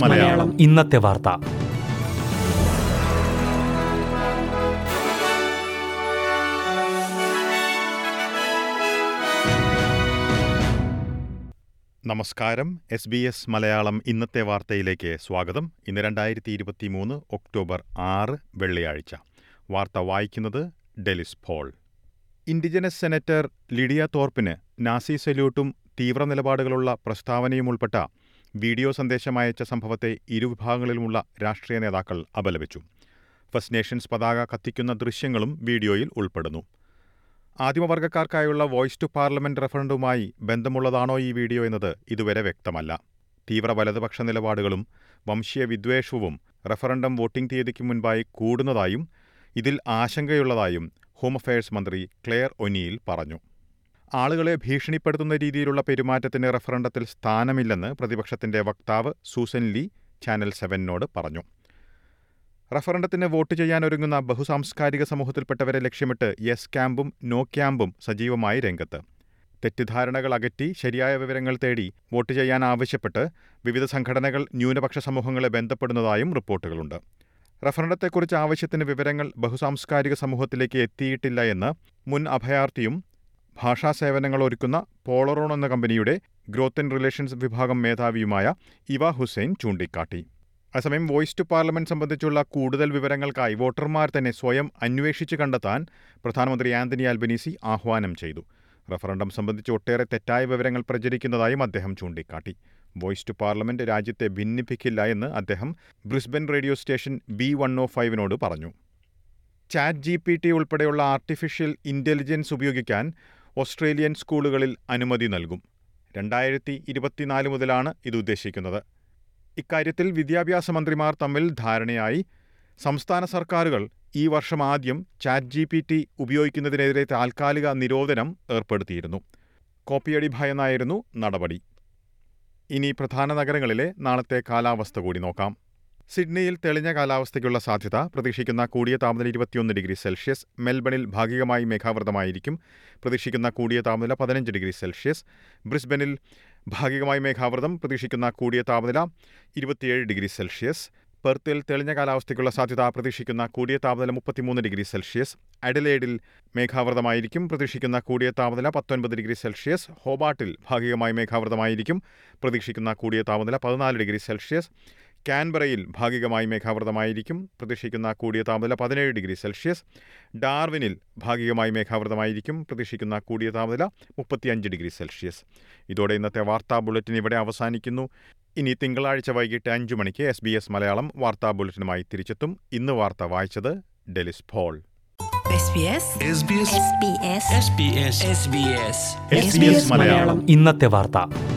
മലയാളം. ഇന്നത്തെ വാർത്ത. നമസ്കാരം. എസ് ബി എസ് മലയാളം ഇന്നത്തെ വാർത്തയിലേക്ക് സ്വാഗതം. ഇന്ന് രണ്ടായിരത്തി ഇരുപത്തി മൂന്ന് ഒക്ടോബർ ആറ് വെള്ളിയാഴ്ച. വാർത്ത വായിക്കുന്നത് Delys Paul Indigenous senator Lidia തോർപ്പിന് Nazi സല്യൂട്ടും തീവ്ര നിലപാടുകളുള്ള പ്രസ്താവനയും ഉൾപ്പെട്ട വീഡിയോ സന്ദേശം അയച്ച സംഭവത്തെ ഇരുവിഭാഗങ്ങളിലുമുള്ള രാഷ്ട്രീയ നേതാക്കൾ അപലപിച്ചു. ഫസ്റ്റ് നേഷൻസ് പതാക കത്തിക്കുന്ന ദൃശ്യങ്ങളും വീഡിയോയിൽ ഉൾപ്പെടുന്നു. ആദിമവർഗക്കാർക്കായുള്ള വോയിസ് ടു പാർലമെന്റ് റഫറൻഡുമായി ബന്ധമുള്ളതാണോ ഈ വീഡിയോ എന്നത് ഇതുവരെ വ്യക്തമല്ല. തീവ്ര വലതുപക്ഷ നിലപാടുകളും വംശീയ വിദ്വേഷവും റഫറൻഡം വോട്ടിംഗ് തീയതിക്ക് മുൻപായി കൂടുന്നതായും ഇതിൽ ആശങ്കയുള്ളതായും ഹോം അഫയേഴ്സ് മന്ത്രി ക്ലെയർ ഒനിയിൽ പറഞ്ഞു. ആളുകളെ ഭീഷണിപ്പെടുത്തുന്ന രീതിയിലുള്ള പെരുമാറ്റത്തിന് റഫറണ്ടത്തിൽ സ്ഥാനമില്ലെന്ന് പ്രതിപക്ഷത്തിന്റെ വക്താവ് സൂസൻ ലീ ചാനൽ സെവനോട് പറഞ്ഞു. റഫറണ്ടത്തിന് വോട്ട് ചെയ്യാനൊരുങ്ങുന്ന ബഹുസാംസ്കാരിക സമൂഹത്തിൽപ്പെട്ടവരെ ലക്ഷ്യമിട്ട് യെസ് ക്യാമ്പും നോ ക്യാമ്പും സജീവമായി രംഗത്ത്. തെറ്റിദ്ധാരണകൾ അകറ്റി ശരിയായ വിവരങ്ങൾ തേടി വോട്ട് ചെയ്യാൻ ആവശ്യപ്പെട്ട് വിവിധ സംഘടനകൾ ന്യൂനപക്ഷ സമൂഹങ്ങളെ ബന്ധപ്പെടുന്നതായും റിപ്പോർട്ടുകളുണ്ട്. റഫറണ്ടത്തെക്കുറിച്ച് ആവശ്യത്തിന് വിവരങ്ങൾ ബഹുസാംസ്കാരിക സമൂഹത്തിലേക്ക് എത്തിയിട്ടില്ല എന്ന് മുൻ അഭയാർത്ഥിയും ഭാഷാ സേവനങ്ങൾ ഒരുക്കുന്ന പോളറോൺ എന്ന കമ്പനിയുടെ ഗ്രോത്ത് ആൻഡ് റിലേഷൻസ് വിഭാഗം മേധാവിയുമായ ഇവ ഹുസൈൻ ചൂണ്ടിക്കാട്ടി. അസമയം വോയിസ് ടു പാർലമെന്റ് സംബന്ധിച്ചുള്ള കൂടുതൽ വിവരങ്ങൾക്കായി വോട്ടർമാർ തന്നെ സ്വയം അന്വേഷിച്ച് കണ്ടെത്താൻ പ്രധാനമന്ത്രി ആന്റണി ആൽബനീസി ആഹ്വാനം ചെയ്തു. റഫറണ്ടം സംബന്ധിച്ച് ഒട്ടേറെ തെറ്റായ വിവരങ്ങൾ പ്രചരിക്കുന്നതായും അദ്ദേഹം ചൂണ്ടിക്കാട്ടി. വോയിസ് ടു പാർലമെന്റ് രാജ്യത്തെ ഭിന്നിപ്പിക്കില്ല എന്ന് അദ്ദേഹം Brisbane radio station B one O ഫൈവിനോട് പറഞ്ഞു. ചാറ്റ് ജി പി ടി ഉൾപ്പെടെയുള്ള ആർട്ടിഫിഷ്യൽ ഇന്റലിജൻസ് ഉപയോഗിക്കാൻ ഓസ്ട്രേലിയൻ സ്കൂളുകളിൽ അനുമതി നൽകും. രണ്ടായിരത്തി ഇരുപത്തിനാല് മുതലാണ് ഇത് ഉദ്ദേശിക്കുന്നത്. ഇക്കാര്യത്തിൽ വിദ്യാഭ്യാസ മന്ത്രിമാർ തമ്മിൽ ധാരണയായി സംസ്ഥാന സർക്കാരുകൾ ഈ വർഷം ആദ്യം ചാറ്റ് ജി പി ടി ഉപയോഗിക്കുന്നതിനെതിരെ താൽക്കാലിക നിരോധനം ഏർപ്പെടുത്തിയിരുന്നു. കോപ്പിയടി ഭയന്നായിരുന്നു നടപടി. ഇനി പ്രധാന നഗരങ്ങളിലെ നാളത്തെ കാലാവസ്ഥ കൂടി നോക്കാം. സിഡ്നിയിൽ തെളിഞ്ഞ കാലാവസ്ഥയ്ക്കുള്ള സാധ്യത പ്രതീക്ഷിക്കുന്ന കൂടിയ താപനില ഇരുപത്തിയൊന്ന് ഡിഗ്രി സെൽഷ്യസ് മെൽബണിൽ ഭാഗികമായി മേഘാവൃതമായിരിക്കും പ്രതീക്ഷിക്കുന്ന കൂടിയ താപനില പതിനഞ്ച് ഡിഗ്രി സെൽഷ്യസ് ബ്രിസ്ബനിൽ ഭാഗികമായി മേഘാവൃതം പ്രതീക്ഷിക്കുന്ന കൂടിയ താപനില ഇരുപത്തിയേഴ് ഡിഗ്രി സെൽഷ്യസ്. പെർത്തിൽ തെളിഞ്ഞ കാലാവസ്ഥയ്ക്കുള്ള സാധ്യത പ്രതീക്ഷിക്കുന്ന കൂടിയ താപനില മുപ്പത്തിമൂന്ന് ഡിഗ്രി സെൽഷ്യസ്. അഡലേഡിൽ മേഘാവൃതമായിരിക്കും പ്രതീക്ഷിക്കുന്ന കൂടിയ താപനില പത്തൊൻപത് ഡിഗ്രി സെൽഷ്യസ്. ഹോബാട്ടിൽ ഭാഗികമായി മേഘാവൃതമായിരിക്കും പ്രതീക്ഷിക്കുന്ന കൂടിയ താപനില പതിനാല് ഡിഗ്രി സെൽഷ്യസ്. കാൻബറയിൽ ഭാഗികമായി മേഘാവൃതമായിരിക്കും. പ്രതീക്ഷിക്കുന്ന കൂടിയ താപനില പതിനേഴ് ഡിഗ്രി സെൽഷ്യസ്. ഡാർവിനിൽ ഭാഗികമായി മേഘാവൃതമായിരിക്കും. പ്രതീക്ഷിക്കുന്ന കൂടിയ താപനില മുപ്പത്തിയഞ്ച് ഡിഗ്രി സെൽഷ്യസ്. ഇതോടെ ഇന്നത്തെ വാർത്താ ബുള്ളറ്റിൻ ഇവിടെ അവസാനിക്കുന്നു. ഇനി തിങ്കളാഴ്ച വൈകിട്ട് അഞ്ചു മണിക്ക് എസ് ബി എസ് മലയാളം വാർത്താ ബുള്ളറ്റിനുമായി തിരിച്ചെത്തും. ഇന്ന് വാർത്ത വായിച്ചത് ഡെലിസ് ഫോൾ മലയാളം. ഇന്നത്തെ വാർത്ത.